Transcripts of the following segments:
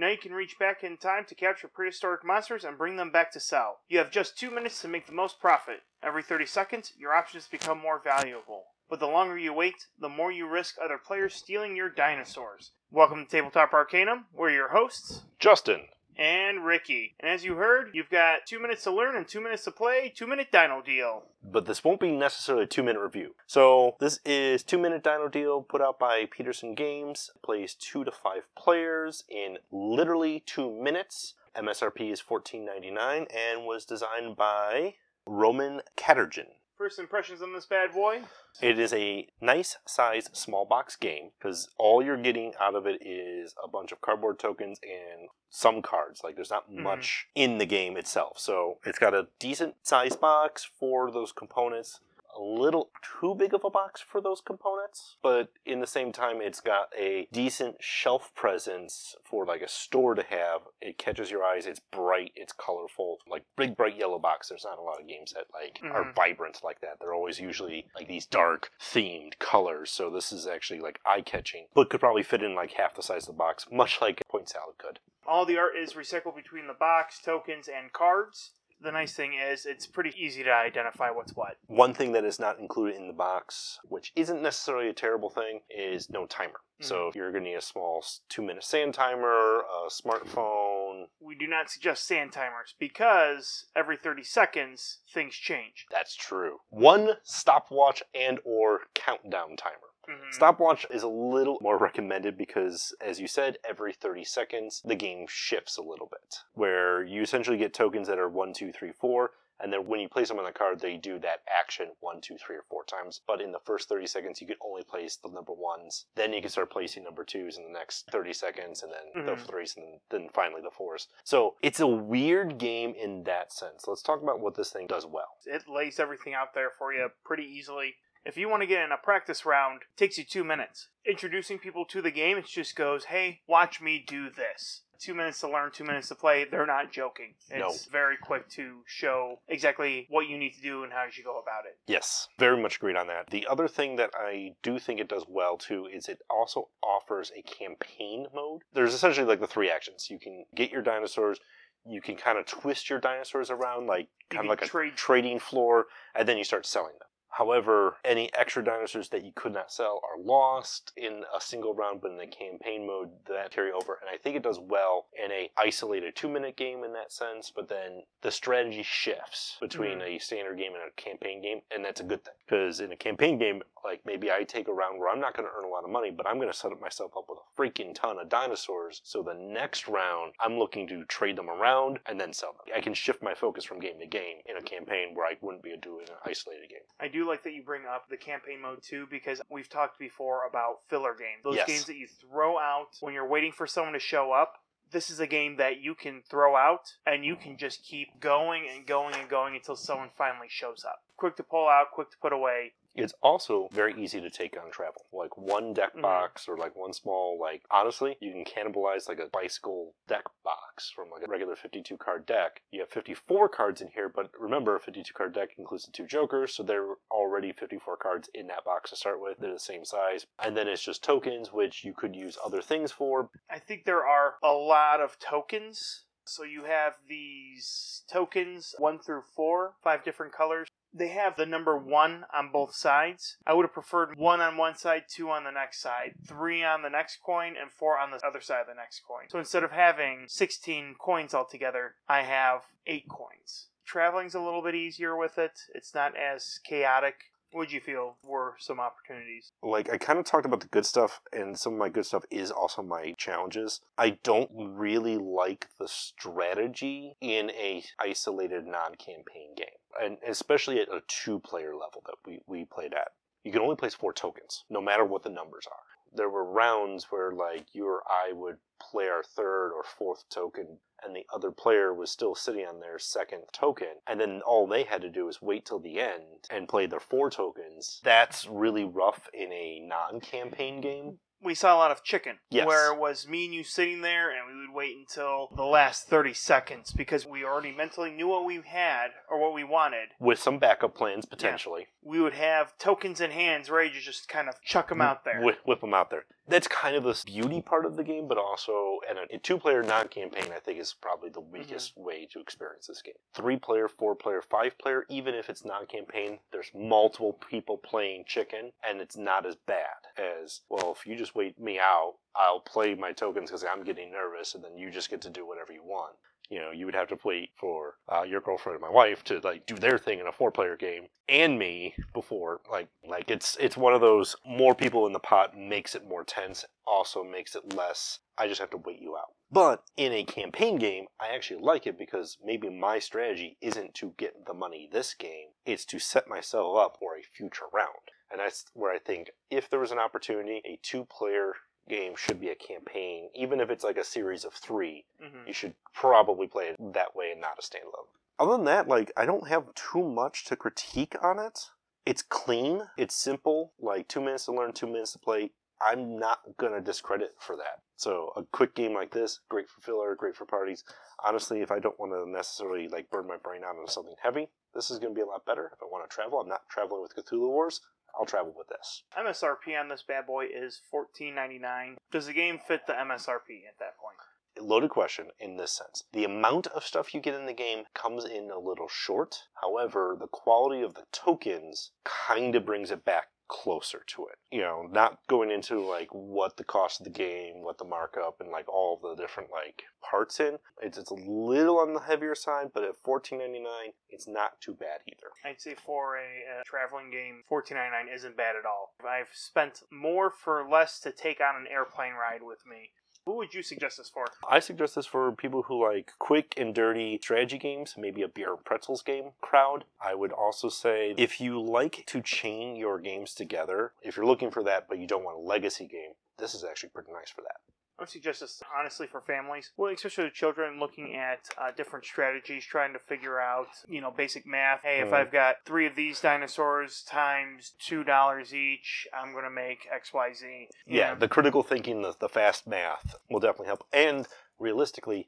Now you can reach back in time to capture prehistoric monsters and bring them back to sell. You have just two minutes to make the most profit. Every 30 seconds, your options become more valuable. But the longer you wait, the more you risk other players stealing your dinosaurs. Welcome to Tabletop Arcanum. We're your hosts, Justin! And Ricky. And as you heard, you've got two minutes to learn and two minutes to play. Two minute dino deal. but this won't be necessarily a two minute review. So this is two minute Dino Deal put out by Peterson Games. Plays two to five players in literally two minutes. MSRP is fourteen ninety nine and was designed by Roman Katergin. First impressions on this bad boy? It is a nice size small box game because all you're getting out of it is a bunch of cardboard tokens and some cards. Like there's not Mhm. much in the game itself. So it's got a decent size box for those components. A little too big of a box for those components, but in the same time, it's got a decent shelf presence for like a store to have. It catches your eyes. It's bright. It's colorful. Like big bright yellow box. There's not a lot of games that like are Mhm. vibrant like that. They're always usually like these dark themed colors. So this is actually like eye catching, but could probably fit in like half the size of the box, much like Point Salad could. All the art is recycled between the box, tokens, and cards. The nice thing is, it's pretty easy to identify what's what. One thing that is not included in the box, which isn't necessarily a terrible thing, is no timer. So mm-hmm. if you're going to need a small two minute sand timer, a smartphone, We do not suggest sand timers because every 30 seconds things change. that's true. One stopwatch and or countdown timer. Mhm. Stopwatch is a little more recommended because, as you said, every 30 seconds the game shifts a little bit. Where you essentially get tokens that are 1, 2, 3, 4, and then when you place them on the card, they do that action one, two, three, or 4 times. But in the first 30 seconds, you can only place the number ones. Then you can start placing number twos in the next 30 seconds, and then the Mhm. threes, and then finally the fours. So it's a weird game in that sense. Let's talk about what this thing does well. It lays everything out there for you pretty easily. If you want to get in a practice round, it takes you two minutes. Introducing people to the game, it just goes, hey, watch me do this. Two minutes to learn, two minutes to play. They're not joking. It's very quick to show exactly what you need to do and how you should go about it. Yes, very much agreed on that. The other thing that I do think it does well too is it also offers a campaign mode. There's essentially like the three actions. You can get your dinosaurs, you can kind of twist your dinosaurs around like kind of like a trading floor, and then you start selling them. However, any extra dinosaurs that you could not sell are lost in a single round, but in the campaign mode, that carry over. And I think it does well in a isolated two minute game in that sense, but then the strategy shifts between hmm. a standard game and a campaign game, and that's a good thing. Because in a campaign game, like maybe I take a round where I'm not going to earn a lot of money, but I'm going to set up myself up with a freaking ton of dinosaurs. So the next round, I'm looking to trade them around and then sell them. I can shift my focus from game to game in a campaign where I wouldn't be able to do it in an isolated game. I do like that you bring up the campaign mode too, because we've talked before about filler games. Those Yes. games that you throw out when you're waiting for someone to show up. This is a game that you can throw out and you can just keep going and going and going until someone finally shows up. Quick to pull out, quick to put away. It's also very easy to take on travel. Like one deck Mhm. box or like one small, like honestly, you can cannibalize like a bicycle deck box from like a regular 52 card deck. You have 54 cards in here, but remember, a 52 card deck includes the two jokers, so there are already 54 cards in that box to start with. They're the same size. And then it's just tokens, which you could use other things for. I think there are a lot of tokens. So you have these tokens, one through four, five different colors. They have the number one on both sides. I would have preferred one on one side, two on the next side, three on the next coin, and four on the other side of the next coin. So instead of having 16 coins altogether, I have eight coins. Traveling's a little bit easier with it, it's not as chaotic. Would you feel were some opportunities? like I kind of talked about the good stuff, and some of my good stuff is also my challenges. I don't really like the strategy in a isolated non-campaign game, and especially at a two-player level that we we played at. You can only place four tokens, no matter what the numbers are. There were rounds where like you or I would play our third or fourth token and the other player was still sitting on their second token and then all they had to do was wait till the end and play their four tokens that's really rough in a non-campaign game we saw a lot of chicken. Yes. Where it was me and you sitting there, and we would wait until the last 30 seconds because we already mentally knew what we had or what we wanted. with some backup plans potentially We would have tokens in hands ready to just kind of chuck them out there. Whip, whip them out there. That's kind of the beauty part of the game, but also, and a, a two-player non-campaign, I think, is probably the mm-hmm. weakest way to experience this game. Three-player, four-player, five-player, even if it's non-campaign, there's multiple people playing chicken, and it's not as bad as well. If you just wait me out, I'll play my tokens because I'm getting nervous, and then you just get to do whatever you want. You know, you would have to wait for uh, your girlfriend and my wife to like do their thing in a four-player game, and me before like like it's it's one of those more people in the pot makes it more tense also makes it less i just have to wait you out. But in a campaign game i actually like it because maybe my strategy isn't to get the money this game it's to set myself up for a future round. And that's where i think if there was an opportunity a two player game should be a campaign even if it's like a series of three Mhm. you should probably play it that way and not a standalone. Other than that, like I don't have too much to critique on it. It's clean, it's simple, like two minutes to learn, two minutes to play. I'm not gonna discredit for that. So a quick game like this, great for filler, great for parties. Honestly, if I don't want to necessarily like burn my brain out on something heavy, this is gonna be a lot better. If I want to travel, I'm not traveling with Cthulhu Wars. I'll travel with this. MSRP on this bad boy is $14.99. Does the game fit the MSRP at that point? loaded question in this sense. The amount of stuff you get in the game comes in a little short. However, the quality of the tokens kind of brings it back closer to it. You know, not going into like what the cost of the game, what the markup, and like all the different like parts in. It's it's a little on the heavier side, but at fourteen ninety nine, it's not too bad either. I'd say for a, uh traveling game, $14.99 isn't bad at all. I've spent more for less to take on an airplane ride with me. Who would you suggest this for? I suggest this for people who like quick and dirty strategy games, maybe a beer and pretzels game crowd. I would also say if you like to chain your games together, if you're looking for that but you don't want a legacy game, this is actually pretty nice for that. I would suggest this honestly for families, well, especially with children looking at uh, different strategies, trying to figure out, you know, basic math. Hey, if. I've got three of these dinosaurs times two dollars each, I'm gonna make X, Y, Z. Yeah, the critical thinking, the, the fast math will definitely help. And realistically,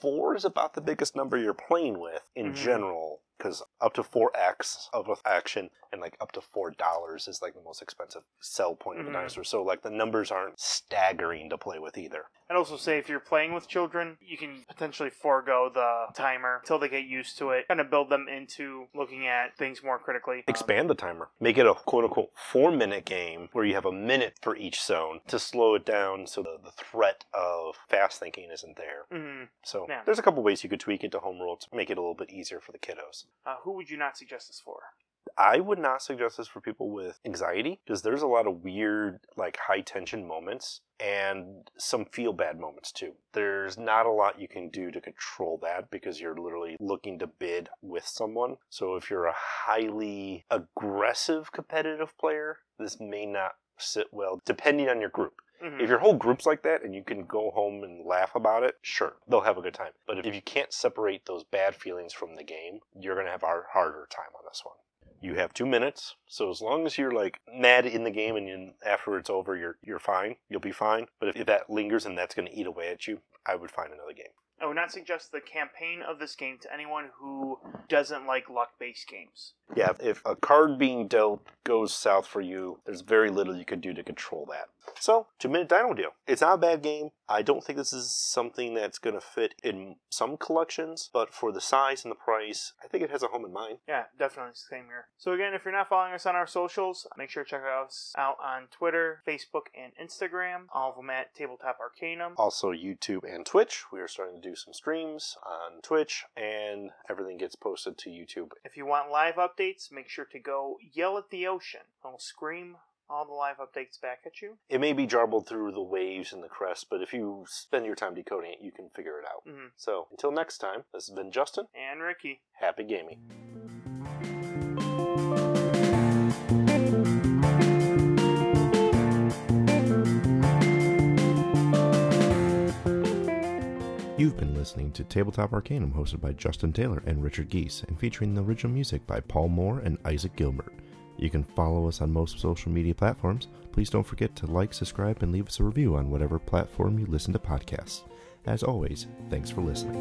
four is about the biggest number you're playing with in Mhm. general, because up to 4x of action and like up to $4 is like the most expensive sell point of Mhm. a dinosaur. So like the numbers aren't staggering to play with either. I'd also say if you're playing with children, you can potentially forego the timer until they get used to it. Kind of build them into looking at things more critically. Um, Expand the timer. Make it a quote unquote four minute game where you have a minute for each zone to slow it down so the, the threat of fast thinking isn't there. Mhm. So Yeah. there's a couple ways you could tweak it to home rule to make it a little bit easier for the kiddos. Uh, who would you not suggest this for? I would not suggest this for people with anxiety because there's a lot of weird, like high tension moments and some feel bad moments too. There's not a lot you can do to control that because you're literally looking to bid with someone. So if you're a highly aggressive competitive player, this may not sit well depending on your group. Mhm. If your whole group's like that and you can go home and laugh about it, sure, they'll have a good time. But if you can't separate those bad feelings from the game, you're going to have a harder time on this one. You have two minutes, so as long as you're like mad in the game and you, after it's over, you're you're fine. You'll be fine. But if, if that lingers and that's going to eat away at you, I would find another game. I would not suggest the campaign of this game to anyone who doesn't like luck-based games. Yeah, if a card being dealt goes south for you, there's very little you could do to control that. So, two minute dino deal. It's not a bad game. I don't think this is something that's going to fit in some collections, but for the size and the price, I think it has a home in mine. Yeah, definitely same here. So again, if you're not following us on our socials, make sure to check us out on Twitter, Facebook, and Instagram. All of them at Tabletop Arcanum. Also, YouTube and Twitch. We are starting to do some streams on Twitch, and everything gets posted to YouTube. If you want live updates, make sure to go yell at the ocean. I'll scream all the live updates back at you. It may be jarbled through the waves and the crest, but if you spend your time decoding it, you can figure it out. hmm So, until next time, this has been Justin. And Ricky. Happy gaming. You've been listening to Tabletop Arcanum, hosted by Justin Taylor and Richard Geese, and featuring the original music by Paul Moore and Isaac Gilbert. You can follow us on most social media platforms. Please don't forget to like, subscribe, and leave us a review on whatever platform you listen to podcasts. As always, thanks for listening.